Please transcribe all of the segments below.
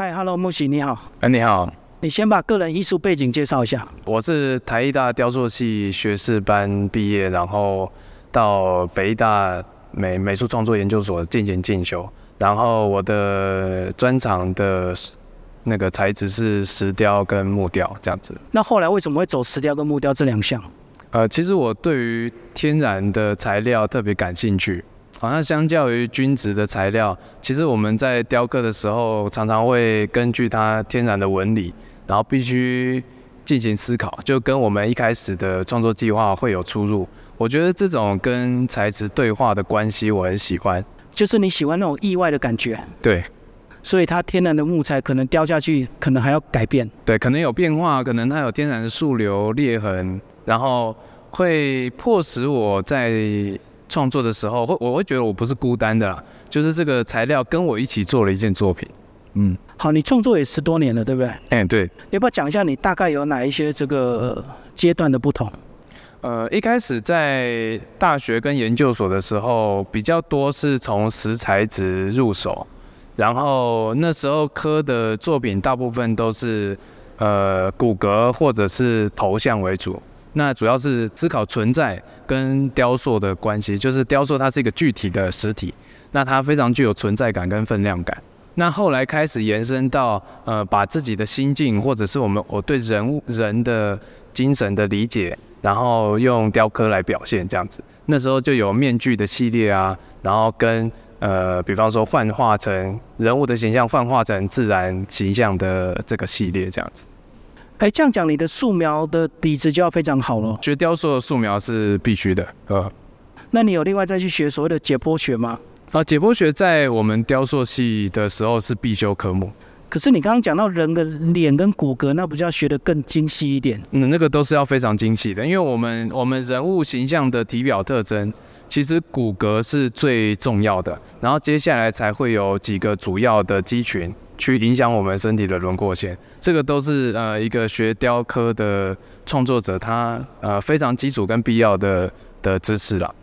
嗨，Hello，木喜，你好。哎，你好。你先把个人艺术背景介绍一下。我是台艺大雕塑系学士班毕业，然后到北艺大美美术创作研究所进行进修。然后我的专长的那个材质是石雕跟木雕这样子。那后来为什么会走石雕跟木雕这两项？呃，其实我对于天然的材料特别感兴趣。好像相较于均质的材料，其实我们在雕刻的时候，常常会根据它天然的纹理，然后必须进行思考，就跟我们一开始的创作计划会有出入。我觉得这种跟材质对话的关系，我很喜欢。就是你喜欢那种意外的感觉。对。所以它天然的木材可能雕下去，可能还要改变。对，可能有变化，可能它有天然的树瘤裂痕，然后会迫使我在。创作的时候，会我会觉得我不是孤单的啦，就是这个材料跟我一起做了一件作品。嗯，好，你创作也十多年了，对不对？哎，对。要不要讲一下你大概有哪一些这个阶段的不同？呃，一开始在大学跟研究所的时候，比较多是从石材质入手，然后那时候科的作品大部分都是呃骨骼或者是头像为主。那主要是思考存在跟雕塑的关系，就是雕塑它是一个具体的实体，那它非常具有存在感跟分量感。那后来开始延伸到，呃，把自己的心境或者是我们我对人物人的精神的理解，然后用雕刻来表现这样子。那时候就有面具的系列啊，然后跟呃，比方说幻化成人物的形象，幻化成自然形象的这个系列这样子。哎，这样讲，你的素描的底子就要非常好了。学雕塑的素描是必须的，呃。那你有另外再去学所谓的解剖学吗？啊，解剖学在我们雕塑系的时候是必修科目。可是你刚刚讲到人的脸跟骨骼，那不就要学得更精细一点？嗯，那个都是要非常精细的，因为我们我们人物形象的体表特征，其实骨骼是最重要的，然后接下来才会有几个主要的肌群。去影响我们身体的轮廓线，这个都是呃一个学雕刻的创作者他呃非常基础跟必要的的知识了。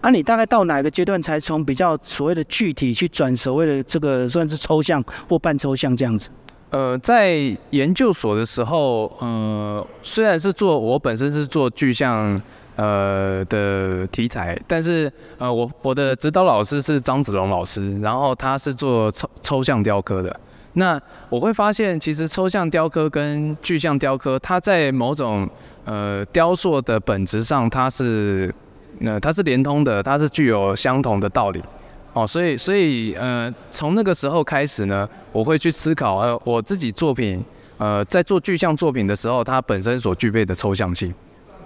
那你大概到哪个阶段才从比较所谓的具体去转所谓的这个算是抽象或半抽象这样子？呃，在研究所的时候，呃，虽然是做我本身是做具象。呃的题材，但是呃我我的指导老师是张子龙老师，然后他是做抽抽象雕刻的。那我会发现，其实抽象雕刻跟具象雕刻，它在某种呃雕塑的本质上，它是那它是连通的，它是具有相同的道理。哦，所以所以呃从那个时候开始呢，我会去思考呃我自己作品呃在做具象作品的时候，它本身所具备的抽象性。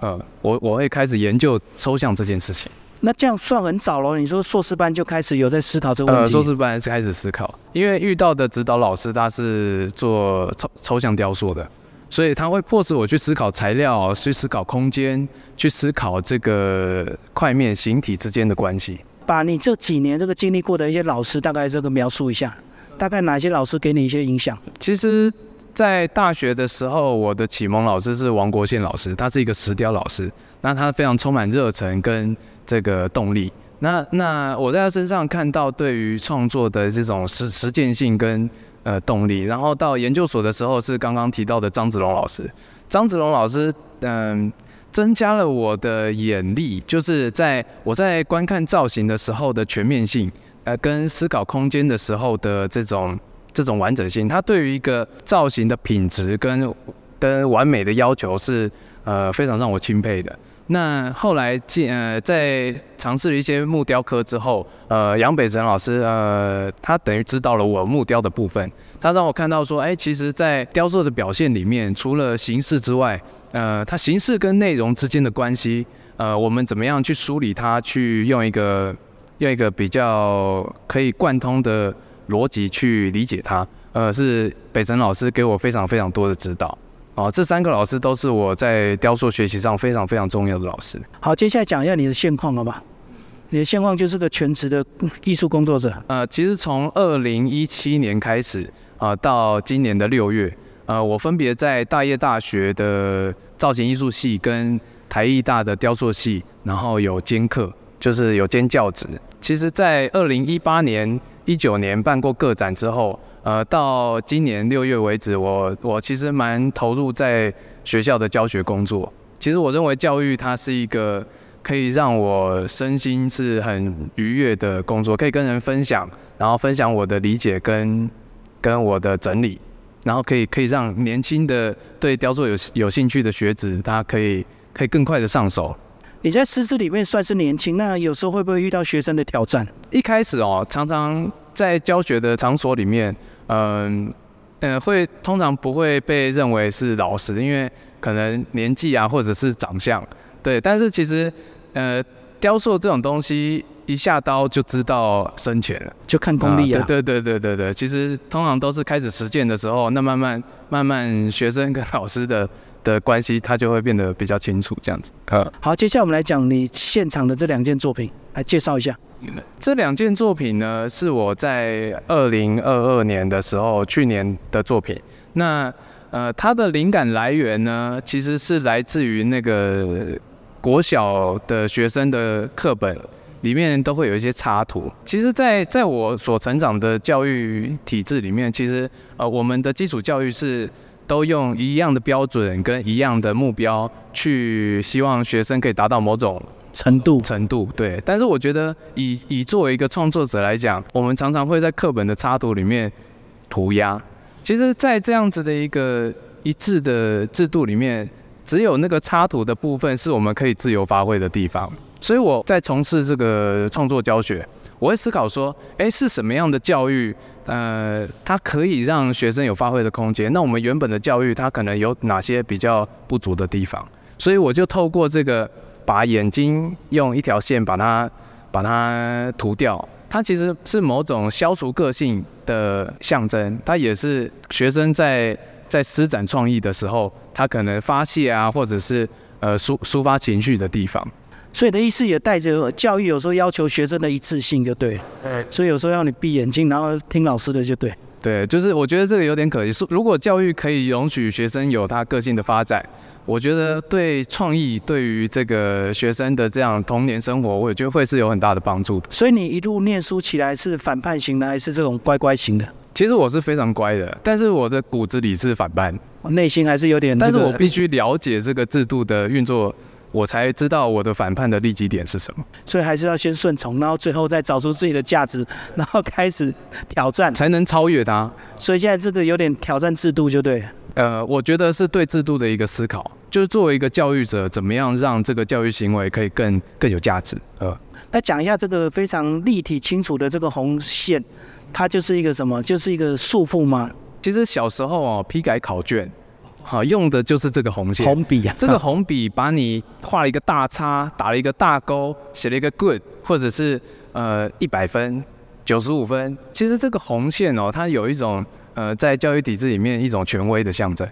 嗯，我我会开始研究抽象这件事情。那这样算很早喽？你说硕士班就开始有在思考这个问题？硕士班是开始思考，因为遇到的指导老师他是做抽抽象雕塑的，所以他会迫使我去思考材料，去思考空间，去思考这个块面形体之间的关系。把你这几年这个经历过的一些老师，大概这个描述一下，大概哪些老师给你一些影响？其实。在大学的时候，我的启蒙老师是王国宪老师，他是一个石雕老师。那他非常充满热忱跟这个动力。那那我在他身上看到对于创作的这种实实践性跟呃动力。然后到研究所的时候，是刚刚提到的张子龙老师。张子龙老师嗯，增加了我的眼力，就是在我在观看造型的时候的全面性，呃，跟思考空间的时候的这种。这种完整性，它对于一个造型的品质跟跟完美的要求是呃非常让我钦佩的。那后来进呃在尝试了一些木雕刻之后，呃杨北辰老师呃他等于知道了我木雕的部分，他让我看到说，哎，其实，在雕塑的表现里面，除了形式之外，呃，它形式跟内容之间的关系，呃，我们怎么样去梳理它，去用一个用一个比较可以贯通的。逻辑去理解它，呃，是北辰老师给我非常非常多的指导，哦，这三个老师都是我在雕塑学习上非常非常重要的老师。好，接下来讲一下你的现况好吧？你的现况就是个全职的艺术工作者。呃，其实从二零一七年开始，啊，到今年的六月，呃，我分别在大业大学的造型艺术系跟台艺大的雕塑系，然后有兼课，就是有兼教职。其实，在二零一八年。一九年办过个展之后，呃，到今年六月为止，我我其实蛮投入在学校的教学工作。其实我认为教育它是一个可以让我身心是很愉悦的工作，可以跟人分享，然后分享我的理解跟跟我的整理，然后可以可以让年轻的对雕塑有有兴趣的学子，他可以可以更快的上手。你在师资里面算是年轻，那有时候会不会遇到学生的挑战？一开始哦，常常在教学的场所里面，嗯呃，会通常不会被认为是老师，因为可能年纪啊，或者是长相，对。但是其实，呃，雕塑这种东西，一下刀就知道深浅了，就看功力啊。对对对对对，其实通常都是开始实践的时候，那慢慢慢慢学生跟老师的。的关系，它就会变得比较清楚，这样子。好，接下来我们来讲你现场的这两件作品，来介绍一下。这两件作品呢，是我在二零二二年的时候，去年的作品。那呃，它的灵感来源呢，其实是来自于那个国小的学生的课本里面都会有一些插图。其实，在在我所成长的教育体制里面，其实呃，我们的基础教育是。都用一样的标准跟一样的目标去，希望学生可以达到某种程度程度。对，但是我觉得以以作为一个创作者来讲，我们常常会在课本的插图里面涂鸦。其实，在这样子的一个一致的制度里面，只有那个插图的部分是我们可以自由发挥的地方。所以我在从事这个创作教学。我会思考说，哎，是什么样的教育，呃，它可以让学生有发挥的空间？那我们原本的教育，它可能有哪些比较不足的地方？所以我就透过这个，把眼睛用一条线把它把它涂掉，它其实是某种消除个性的象征，它也是学生在在施展创意的时候，他可能发泄啊，或者是呃抒抒发情绪的地方。所以的意思也带着教育，有时候要求学生的一致性就对。对。所以有时候要你闭眼睛，然后听老师的就对。对，就是我觉得这个有点可惜。如果教育可以容许学生有他个性的发展，我觉得对创意，对于这个学生的这样童年生活，我觉得会是有很大的帮助的。所以你一路念书起来是反叛型的，还是这种乖乖型的？其实我是非常乖的，但是我的骨子里是反叛，我内心还是有点。但是我必须了解这个制度的运作。我才知道我的反叛的利基点是什么，所以还是要先顺从，然后最后再找出自己的价值，然后开始挑战，才能超越它。所以现在这个有点挑战制度，就对。呃，我觉得是对制度的一个思考，就是作为一个教育者，怎么样让这个教育行为可以更更有价值。呃，那讲一下这个非常立体清楚的这个红线，它就是一个什么？就是一个束缚吗？其实小时候哦，批改考卷。好，用的就是这个红线，红笔啊。这个红笔把你画了一个大叉，打了一个大勾，写了一个 good，或者是呃一百分、九十五分。其实这个红线哦，它有一种呃在教育体制里面一种权威的象征。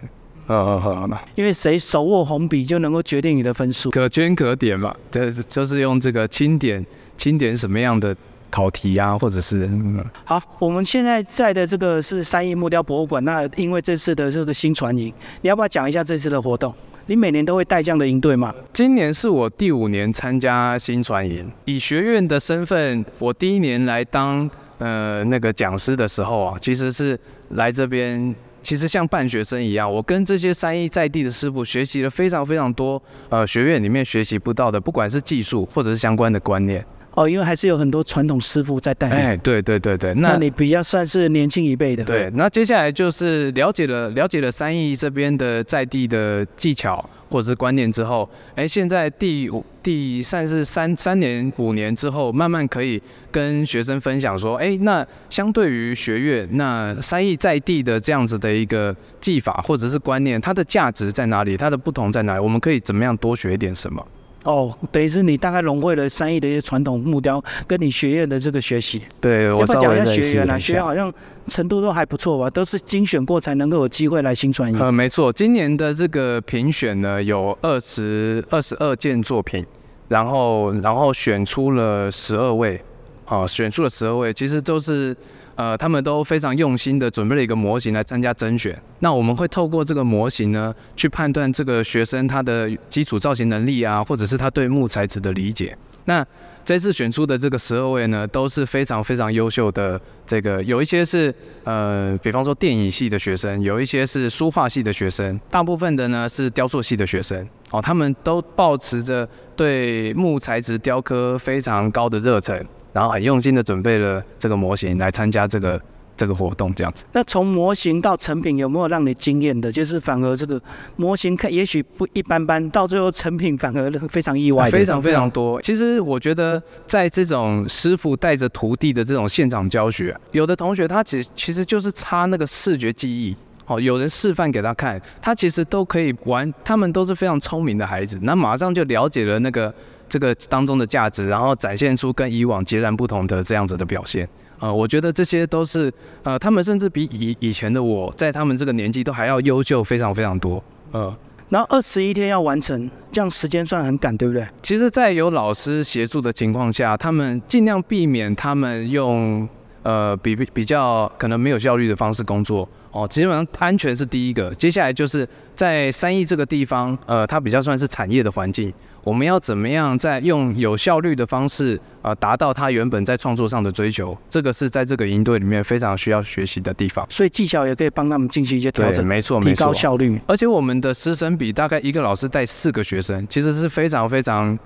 嗯嗯嗯，因为谁手握红笔就能够决定你的分数，可圈可点嘛。对，就是用这个清点，清点什么样的。考题啊，或者是嗯好，我们现在在的这个是三义木雕博物馆。那因为这次的这个新传营，你要不要讲一下这次的活动？你每年都会带这样的营队吗？今年是我第五年参加新传营，以学院的身份，我第一年来当呃那个讲师的时候啊，其实是来这边，其实像办学生一样，我跟这些三义在地的师傅学习了非常非常多，呃，学院里面学习不到的，不管是技术或者是相关的观念。哦，因为还是有很多传统师傅在带。哎，对对对对，那你比较算是年轻一辈的。对，那接下来就是了解了了解了三义这边的在地的技巧或者是观念之后，哎，现在第五第算是三三年五年之后，慢慢可以跟学生分享说，哎，那相对于学院，那三义在地的这样子的一个技法或者是观念，它的价值在哪里？它的不同在哪里？我们可以怎么样多学一点什么？哦，等于是你大概融汇了三亿的一些传统木雕，跟你学院的这个学习。对，我讲一下学员啊，学员好像程度都还不错吧，都是精选过才能够有机会来新传艺。呃，没错，今年的这个评选呢，有二十二十二件作品，然后然后选出了十二位，啊，选出了十二位，其实都是。呃，他们都非常用心的准备了一个模型来参加甄选。那我们会透过这个模型呢，去判断这个学生他的基础造型能力啊，或者是他对木材质的理解。那这次选出的这个十二位呢，都是非常非常优秀的。这个有一些是呃，比方说电影系的学生，有一些是书画系的学生，大部分的呢是雕塑系的学生。哦，他们都保持着对木材质雕刻非常高的热忱，然后很用心的准备了这个模型来参加这个。这个活动这样子，那从模型到成品有没有让你惊艳的？就是反而这个模型看也许不一般般，到最后成品反而非常意外。非常非常多。其实我觉得，在这种师傅带着徒弟的这种现场教学，有的同学他其实其实就是差那个视觉记忆。哦，有人示范给他看，他其实都可以玩。他们都是非常聪明的孩子，那马上就了解了那个这个当中的价值，然后展现出跟以往截然不同的这样子的表现。呃，我觉得这些都是，呃，他们甚至比以以前的我在他们这个年纪都还要优秀，非常非常多。呃，然后二十一天要完成，这样时间算很赶，对不对？其实，在有老师协助的情况下，他们尽量避免他们用呃比比比较可能没有效率的方式工作。哦，基本上安全是第一个，接下来就是在三义这个地方，呃，它比较算是产业的环境。我们要怎么样在用有效率的方式呃，达到他原本在创作上的追求？这个是在这个营队里面非常需要学习的地方。所以技巧也可以帮他们进行一些调整，没错，提高效率。而且我们的师生比大概一个老师带四个学生，其实是非常非常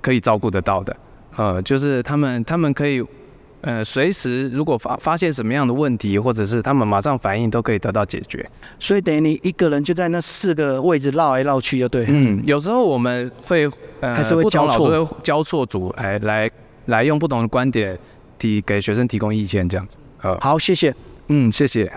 可以照顾得到的。呃，就是他们他们可以。呃，随时如果发发现什么样的问题，或者是他们马上反应，都可以得到解决。所以等于你一个人就在那四个位置绕来绕去，就对。嗯，有时候我们会呃，还是会交错，交错组来来来用不同的观点提给学生提供意见，这样子。好，好，谢谢。嗯，谢谢。